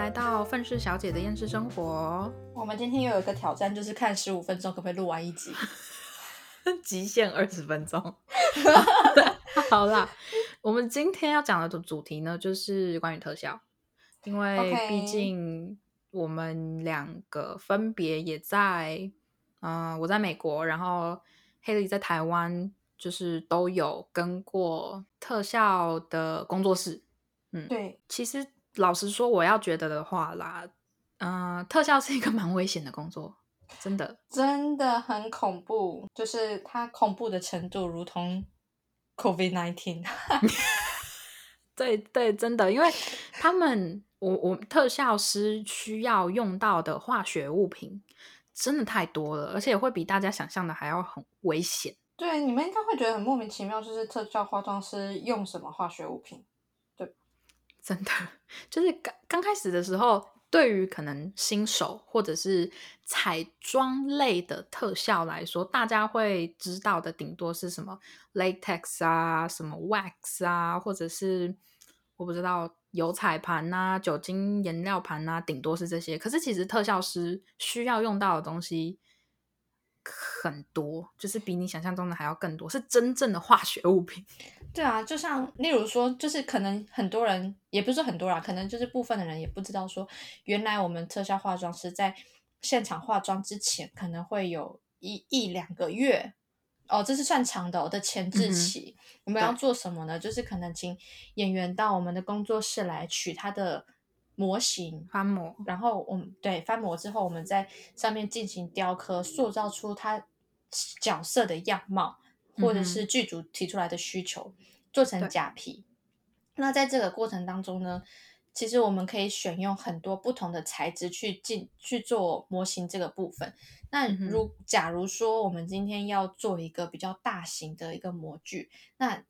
来到愤世小姐的厌世生活，我们今天又有一个挑战，就是看十五分钟可不可以录完一集，极限二十分钟。好啦，我们今天要讲的主主题呢，就是关于特效，因为毕竟我们两个分别也在，嗯、我在美国，然后黑莉在台湾，就是都有跟过特效的工作室。嗯，对，其实老实说，我要觉得的话啦，嗯、特效是一个 蛮危险的工作，真的。真的很恐怖，就是它恐怖的程度如同 COVID nineteen。对对，真的，因为他们，我我特效师需要用到的化学物品真的太多了，而且会比大家想象的还要很危险。对，你们应该会觉得很莫名其妙，就是特效化妆师用什么化学物品？真的，就是刚刚开始的时候，对于可能新手或者是彩妆类的特效来说，大家会知道的顶多是什么 latex 啊，什么 wax 啊，或者是我不知道油彩盘呐、酒精颜料盘呐、顶多是这些。可是其实特效师需要用到的东西很多，就是比你想象中的还要更多，是真正的化学物品。对啊，就像例如说，就是可能很多人，也不是很多人啊，可能就是部分的人也不知道说，原来我们特效化妆师在现场化妆之前，可能会有一一两个月，哦，这是算长的、哦、的前置期。我们要做什么呢？就是可能请演员到我们的工作室来取他的模型，翻模，然后我们对翻模之后，我们在上面进行雕刻，塑造出他角色的样貌，或者是剧组提出来的需求，做成对假皮。那在这个过程当中呢，其实我们可以选用很多不同的材质去进去做模型这个部分。那如假如说我们今天要做一个比较大型的一个模具，那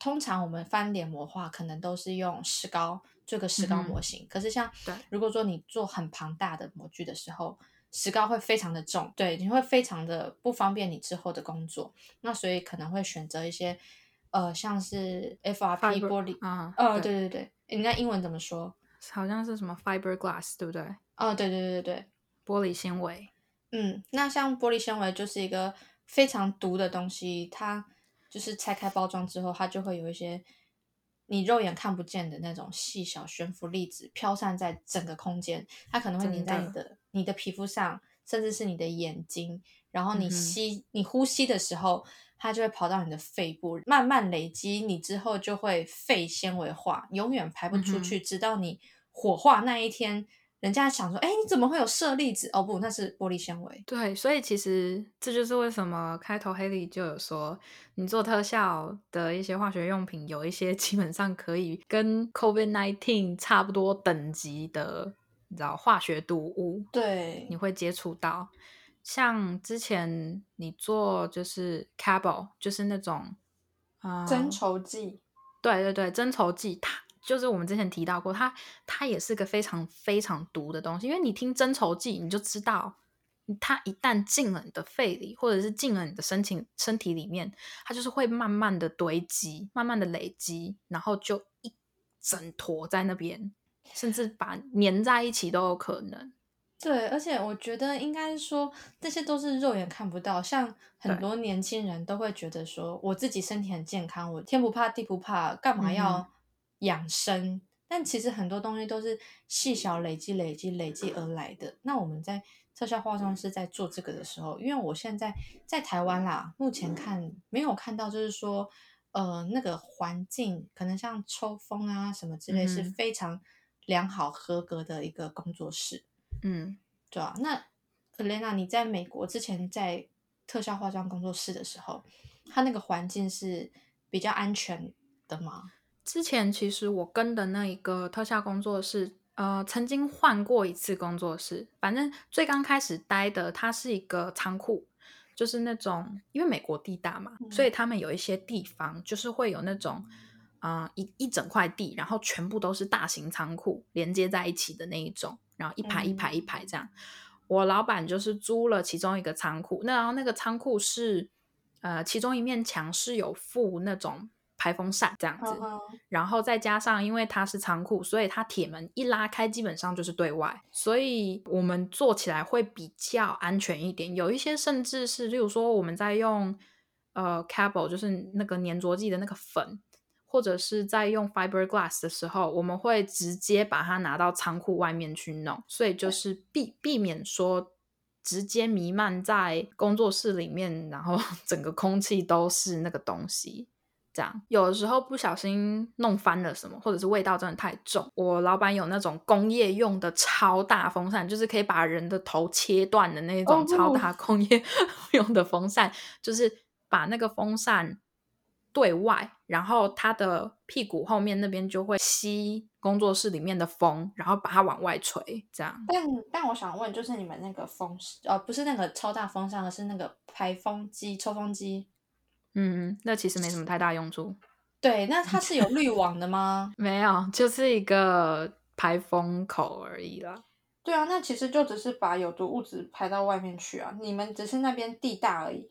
通常我们翻脸模画可能都是用石膏做个石膏模型，可是像对如果说你做很庞大的模具的时候，石膏会非常的重，对，你会非常的不方便你之后的工作。那所以可能会选择一些呃，像是 FRP Fiber- 玻璃，啊，呃，对对对，那英文怎么说？好像是什么 fiberglass，对不对？哦，对对对对对，玻璃纤维。嗯，那像玻璃纤维就是一个非常毒的东西，它就是拆开包装之后，它就会有一些你肉眼看不见的那种细小悬浮粒子飘散在整个空间，它可能会粘在你的你的皮肤上，甚至是你的眼睛，然后你吸、你呼吸的时候，它就会跑到你的肺部，慢慢累积，你之后就会肺纤维化，永远排不出嗯去，直到你火化那一天。人家想说，哎，你怎么会有舍利子？哦，不，那是玻璃纤维。对，所以其实这就是为什么开头黑莉就有说，你做特效的一些化学用品，有一些 基本上可以跟 COVID nineteen 差不多等级的，你知道化学毒物，对你会接触到。像之前你做就是 cable，就是那种啊、呃增稠剂，对对对，增稠剂，它就是我们之前提到过，它它也是个非常非常毒的东西。因为你听增稠剂，你就知道，它一旦进了你的肺里，或者是进了你的身体身体里面，它就是会慢慢的堆积，慢慢的累积，然后就一整坨在那边，甚至把粘在一起都有可能。对，而且我觉得应该是说，这些都是肉眼看不到。像很多年轻人都会觉得说，我自己身体很健康，我天不怕地不怕，干嘛嗯要养生？但其实很多东西都是细小累积、累积、累积而来的。那我们在特效化妆师在做这个的时候，因为我现在在台湾啦，目前看没有看到，就是说，呃，那个环境可能像抽风啊什么之类，是非常良好合格的一个工作室。嗯，对啊，那 Elena，你在美国之前在特效化妆工作室的时候，它那个环境是比较安全的吗？之前其实我跟的那一个特效工作室，呃，曾经换过一次工作室。反正最刚开始待的，它是一个仓库，就是那种因为美国地大嘛，嗯所以他们有一些地方就是会有那种，啊、一一整块地，然后全部都是大型仓库连接在一起的那一种，然后一排一排一排这样。我老板就是租了其中一个仓库，那然后那个仓库是，呃，其中一面墙是有附那种排风扇这样子，嗯然后再加上因为它是仓库，所以它铁门一拉开，基本上就是对外，所以我们做起来会比较安全一点。有一些甚至是，例如说我们在用呃 cable，就是那个粘着剂的那个粉，或者是在用 fiberglass 的时候，我们会直接把它拿到仓库外面去弄，所以就是避避免说。直接弥漫在工作室里面，然后 整个空气都是那个东西。这样有的时候不小心弄翻了什么，或者是味道真的太重。我老板有那种工业用的超大风扇，就是可以把人的头切断的那种超大 工业 用的风扇，就是把那个风扇对外，然后它的屁股后面那边就会吸工作室里面的风，然后把它往外吹。这样，但但我想问，就是你们那个风，呃，不是那个超大风扇，而是那个排风机、抽风机。嗯，那其实没什么太大用处。对，那它是有滤网的吗？没有，就是一个排风口而已啦。对啊，那其实就只是把有毒物质排到外面去啊。你们只是那边地大而已。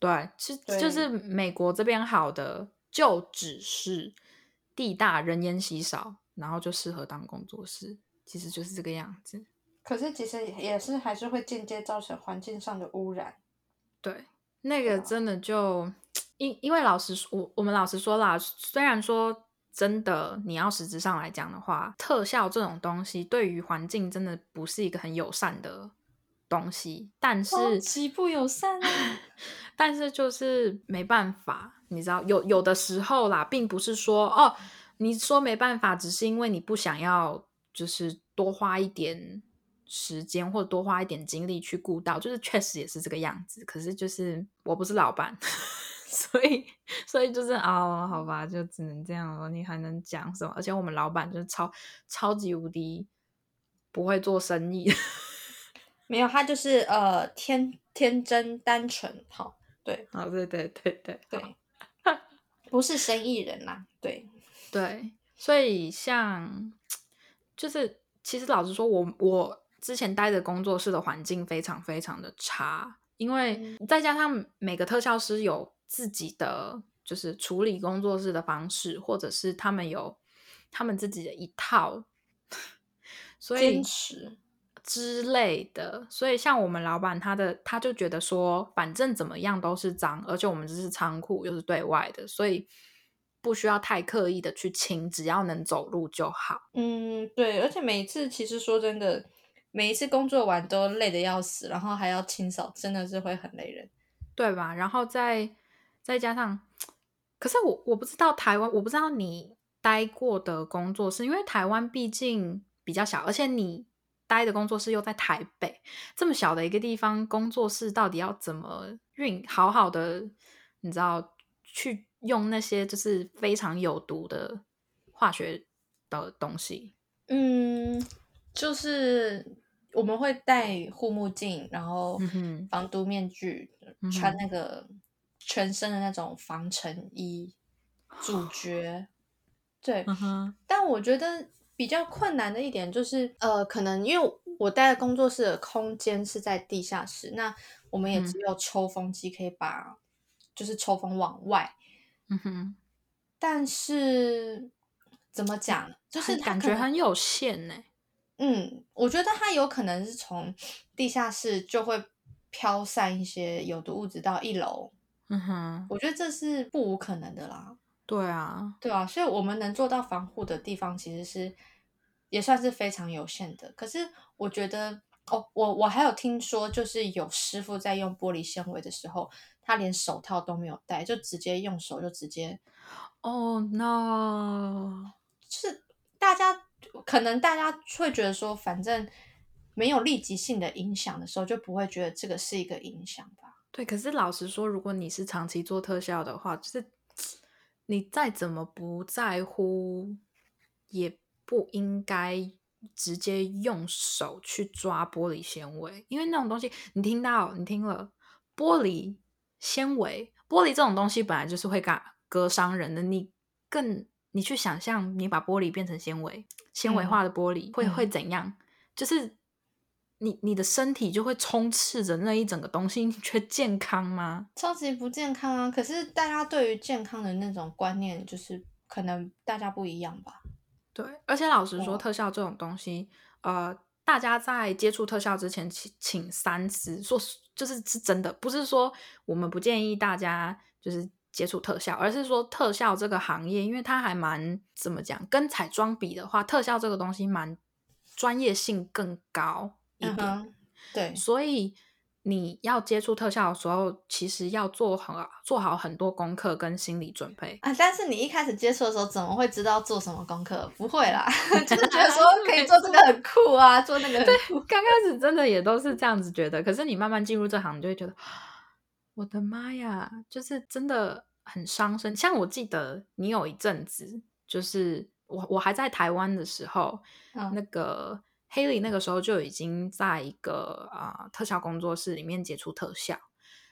对，是就是美国这边好的，就只是地大人烟稀少，然后就适合当工作室，其实就是这个样子。可是其实也是还是会间接造成环境上的污染。对，那个真的就。因因为老实说，我我们老实说啦，虽然说真的，你要实质上来讲的话，特效这种东西对于环境真的不是一个很友善的东西，但是极不友善啊！但是就是没办法，你知道，有有的时候啦，并不是说哦，你说没办法，只是因为你不想要，就是多花一点时间或者多花一点精力去顾到，就是确实也是这个样子。可是就是我不是老板。所以，所以就是哦，好吧，就只能这样了。你还能讲什么？而且我们老板就是超超级无敌不会做生意，没有他就是呃天天真单纯，好对，哦对对对对对，不是生意人啦，对 对，所以像就是其实老实说，我我之前待的工作室的环境非常非常的差，因为再加上每个特效师有。自己的就是处理工作室的方式，或者是他们有他们自己的一套，所以之类的。所以像我们老板，他的他就觉得说，反正怎么样都是脏，而且我们这是仓库，又是对外的，所以不需要太刻意的去清，只要能走路就好。嗯，对。而且每一次，其实说真的，每一次工作完都累得要死，然后还要清扫，真的是会很累人，对吧？然后再。再加上，可是我我不知道台湾，我不知道你待过的工作室，因为台湾毕竟比较小，而且你待的工作室又在台北这么小的一个地方，工作室到底要怎么运好好的？你知道去用那些就是非常有毒的化学的东西？嗯，就是我们会戴护目镜，然后防毒面具，穿那个。全身的那种防尘衣，主角，对，但我觉得比较困难的一点就是，呃，可能因为我待的工作室的空间是在地下室，那我们也只有抽风机可以把，就是抽风往外，嗯哼，但是怎么讲，就是感觉很有限呢。嗯，我觉得它有可能是从地下室就会飘散一些有毒物质到一楼。嗯哼，我觉得这是不无可能的啦。对啊，对啊，所以我们能做到防护的地方，其实是也算是非常有限的。可是我觉得，哦，我我还有听说，就是有师傅在用玻璃纤维的时候，他连手套都没有戴，就直接用手就直接。Oh no！是大家可能大家会觉得说，反正没有立即性的影响的时候，就不会觉得这个是一个影响吧。对，可是老实说，如果你是长期做特效的话，就是你再怎么不在乎，也不应该直接用手去抓玻璃纤维，因为那种东西，你听到你听了玻璃纤维，玻璃这种东西本来就是会割割伤人的，你更你去想象，你把玻璃变成纤维，纤维化的玻璃会会怎样？就是你你的身体就会充斥着那一整个东西，你觉得健康吗？超级不健康啊！可是大家对于健康的那种观念，就是可能大家不一样吧。对，而且老实说，哦特效这种东西，呃，大家在接触特效之前，请请三思。说就是是真的，不是说我们不建议大家就是接触特效，而是说特效这个行业，因为它还蛮怎么讲，跟彩妆比的话，特效这个东西蛮专业性更高一点。嗯哼，对，所以你要接触特效的时候，其实要做好做好很多功课跟心理准备。啊，但是你一开始接触的时候，怎么会知道做什么功课？不会啦，就是觉得说可以做这个很酷啊，做那个很酷。刚开始真的也都是这样子觉得，可是你慢慢进入这行，你就会觉得，我的妈呀，就是真的很伤身。像我记得你有一阵子，就是我我还在台湾的时候，嗯那个 Haley 那个时候就已经在一个啊、呃特效工作室里面接触特效，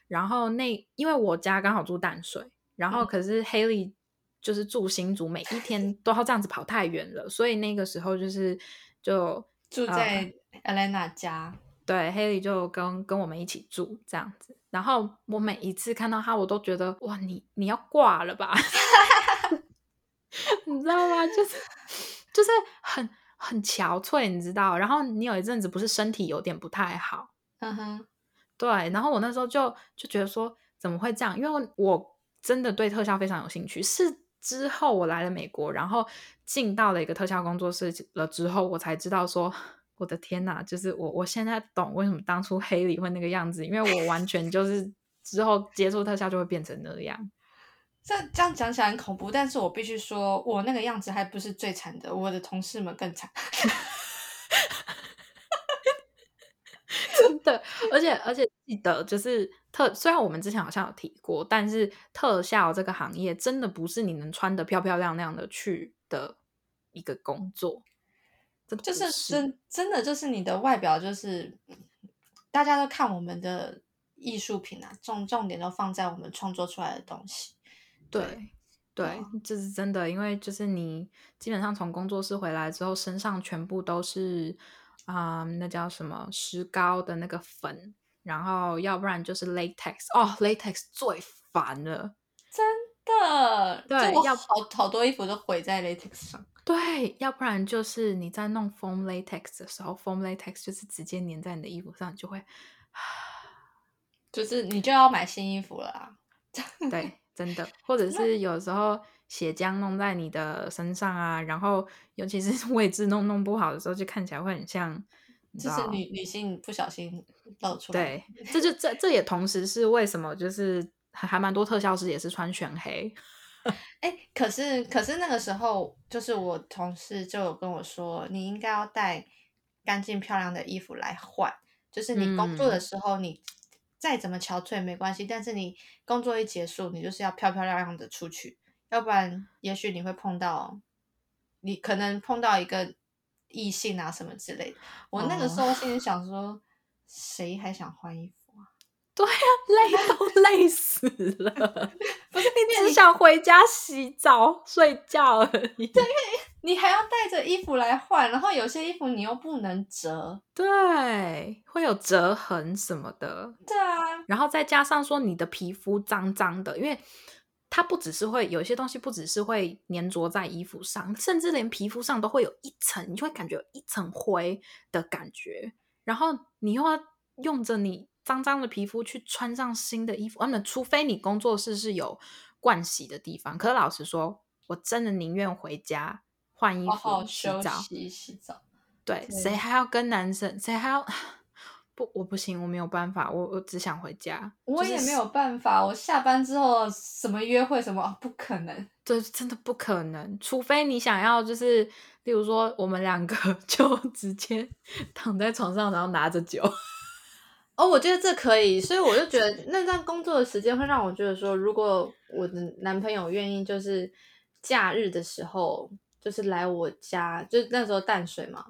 然后那因为我家刚好住淡水，然后嗯可是 Haley 就是住新竹，每一天 都要这样子跑太远了，所以那个时候就是就呃住在 Elena 家，对，Haley 就跟跟我们一起住这样子。然后我每一次看到他，我都觉得哇，你你要挂了吧？你知道吗？就是就是很很憔悴，你知道。然后你有一阵子不是身体有点不太好，嗯哼，对。然后我那时候就就觉得说怎么会这样？因为我真的对特效非常有兴趣。是之后我来了美国，然后进到了一个特效工作室了之后，我才知道说。我的天呐，就是我，我现在懂为什么当初黑里会那个样子，因为我完全就是之后接触特效就会变成那样。这这样讲起来很恐怖，但是我必须说，我那个样子还不是最惨的，我的同事们更惨。真的，而且而且记得就是特，虽然我们之前好像有提过，但是特效这个行业真的不是你能穿的漂漂亮亮的去的一个工作，真的就不是真真的就是你的外表，就是大家都看我们的艺术品啊，重重点都放在我们创作出来的东西。对对啊，这是真的，因为就是你基本上从工作室回来之后，身上全部都是啊、那叫什么石膏的那个粉，然后要不然就是 latex 哦，latex 最烦了。真的，对要好好多衣服都毁在 latex 上。对，要不然就是你在弄 foam latex 的时候，foam latex 就是直接粘在你的衣服上，你就会，就是你就要买新衣服了啊！对，真的，或者是有时候血浆弄在你的身上啊，然后尤其是 位置弄弄不好的时候，就看起来会很像，就是女女性不小心露出来。对，这就这这也同时是为什么就是还还蛮多特效师也是穿全黑，哎，可是可是那个时候，就是我同事就有跟我说，你应该要带干净漂亮的衣服来换。就是你工作的嗯时候，你再怎么憔悴没关系，但是你工作一结束，你就是要漂漂亮亮的出去，要不然也许你会碰到，你可能碰到一个异性啊什么之类的。我那个时候心里想说，谁还想换衣服啊？对呀、累都累死了，不是你只想回家洗澡睡觉而已。你还要带着衣服来换，然后有些衣服你又不能折。对，会有折痕什么的，对啊，然后再加上说你的皮肤脏脏的，因为它不只是会有一些东西，不只是会粘着在衣服上，甚至连皮肤上都会有一层，你就会感觉有一层灰的感觉。然后你又要用着你脏脏的皮肤去穿上新的衣服，啊，那除非你工作室是有盥洗的地方。可是老实说，我真的宁愿回家换衣服、好好休洗澡。息洗澡。对，对谁还要跟男生？谁还要？不，我不行，我没有办法，我我只想回家。我也没有办法，我下班之后什么约会什么、哦不可能。这真的不可能，除非你想要，就是例如说，我们两个 就直接躺在床上，然后拿着酒。哦，我觉得这可以，所以我就觉得那段工作的时间会让我觉得说，如果我的男朋友愿意，就是假日的时候，就是来我家，就是那时候淡水嘛，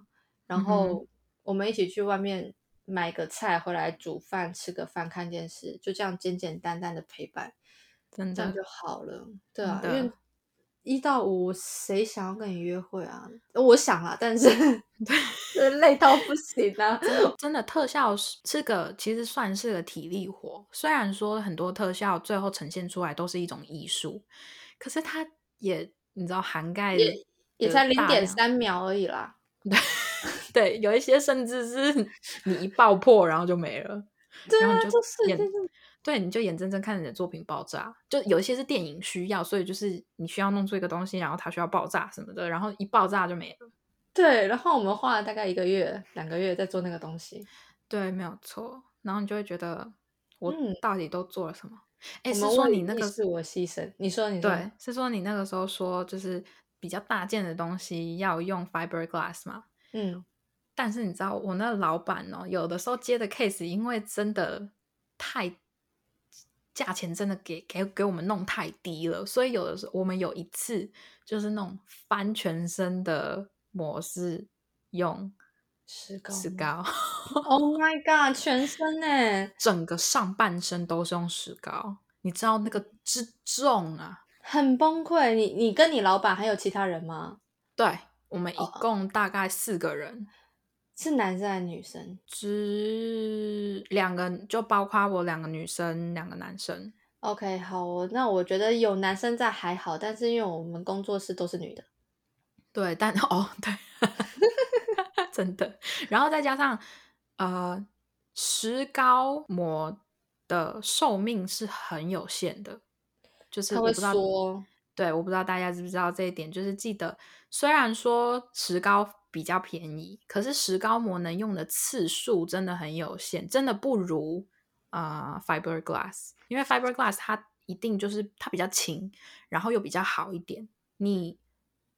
然嗯后我们一起去外面买个菜回来煮饭，吃个饭，看电视，就这样简简单单的陪伴，真的这样就好了。对啊，因真的为一到五，谁想要跟你约会啊？我想啊，但是对，累到不行啊！真的特效是是个，其实算是个体力活。虽然说很多特效最后呈现出来都是一种艺术，可是它也你知道涵盖也也才零点三秒而已啦。对对，有一些甚至是你一爆破然后就没了，对啊，就是对，你就眼睁睁看着你的作品爆炸。就有一些是电影需要，所以就是你需要弄出一个东西，然后它需要爆炸什么的，然后一爆炸就没了。对。然后我们花了大概一个月、两个月在做那个东西。对，没有错。然后你就会觉得我嗯到底都做了什么？哎、是说你那个是我牺牲。你说，你说，对，是说你那个时候说就是比较大件的东西要用 fiberglass 嘛？嗯，但是你知道我那老板哦，有的时候接的 case 因为真的太价钱真的给给给我们弄太低了，所以有的时候我们有一次就是那种翻全身的模式用石膏石膏，Oh my god！全身呢，整个上半身都是用石膏，你知道那个之重啊？很崩溃。你你跟你老板还有其他人吗？对我们一哦共大概四个人，是男生还是女生只两个就包括我两个女生，两个男生。？OK，好哦，那我觉得有男生在还好，但是因为我们工作室都是女的，对，但 哦，对，真的。然后再加上呃，石膏膜的寿命是很有限的，就是我不知道，说，对，我不知道大家知不知道这一点，就是记得，虽然说石膏比较便宜，可是石膏膜能用的次数真的很有限，真的不如啊、呃 fiberglass，因为 fiberglass 它一定就是它比较轻，然后又比较好一点。你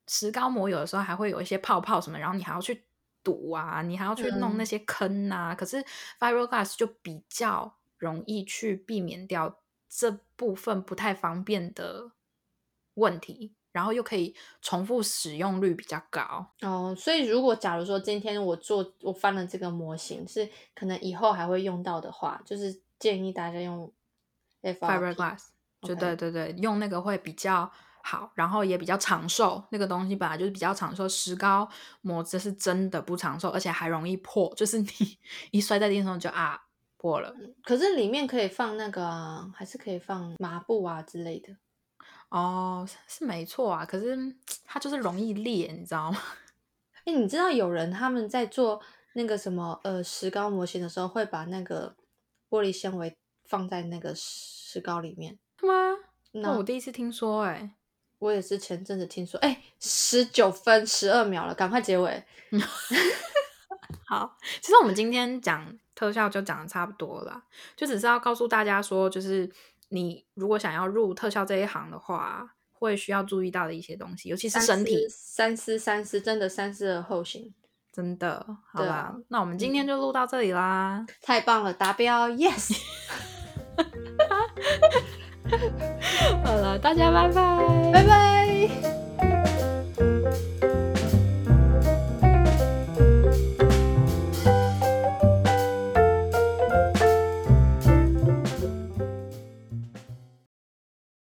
石膏膜有的时候还会有一些泡泡什么，然后你还要去堵啊，你还要去弄那嗯些坑啊。可是 fiberglass 就比较容易去避免掉这部分不太方便的问题，然后又可以重复使用率比较高。哦，所以如果假如说今天我做我翻了这个模型，是可能以后还会用到的话，就是建议大家用 fiberglass，就对对对，用那个会比较好，然后也比较长寿。那个东西本来就是比较长寿，石膏模子是真的不长寿，而且还容易破，就是你 一摔在地上就啊破了。可是里面可以放那个啊，还是可以放麻布啊之类的。哦，是是没错啊，可是它就是容易裂，你知道吗？哎，你知道有人他们在做那个什么呃石膏模型的时候，会把那个玻璃纤维放在那个石膏里面。吗？那那我第一次听说、欸，哎，我也是前阵子听说，哎，十九分十二秒了，赶快结尾。好，其实我们今天讲特效就讲的差不多了，就只是要告诉大家说，就是你如果想要入特效这一行的话，会需要注意到的一些东西，尤其是身体，三思三思，真的三思而后行，真的。好啦，啊那我们今天就录到这里啦。太棒了，达标，yes。好了，大家拜拜，拜拜。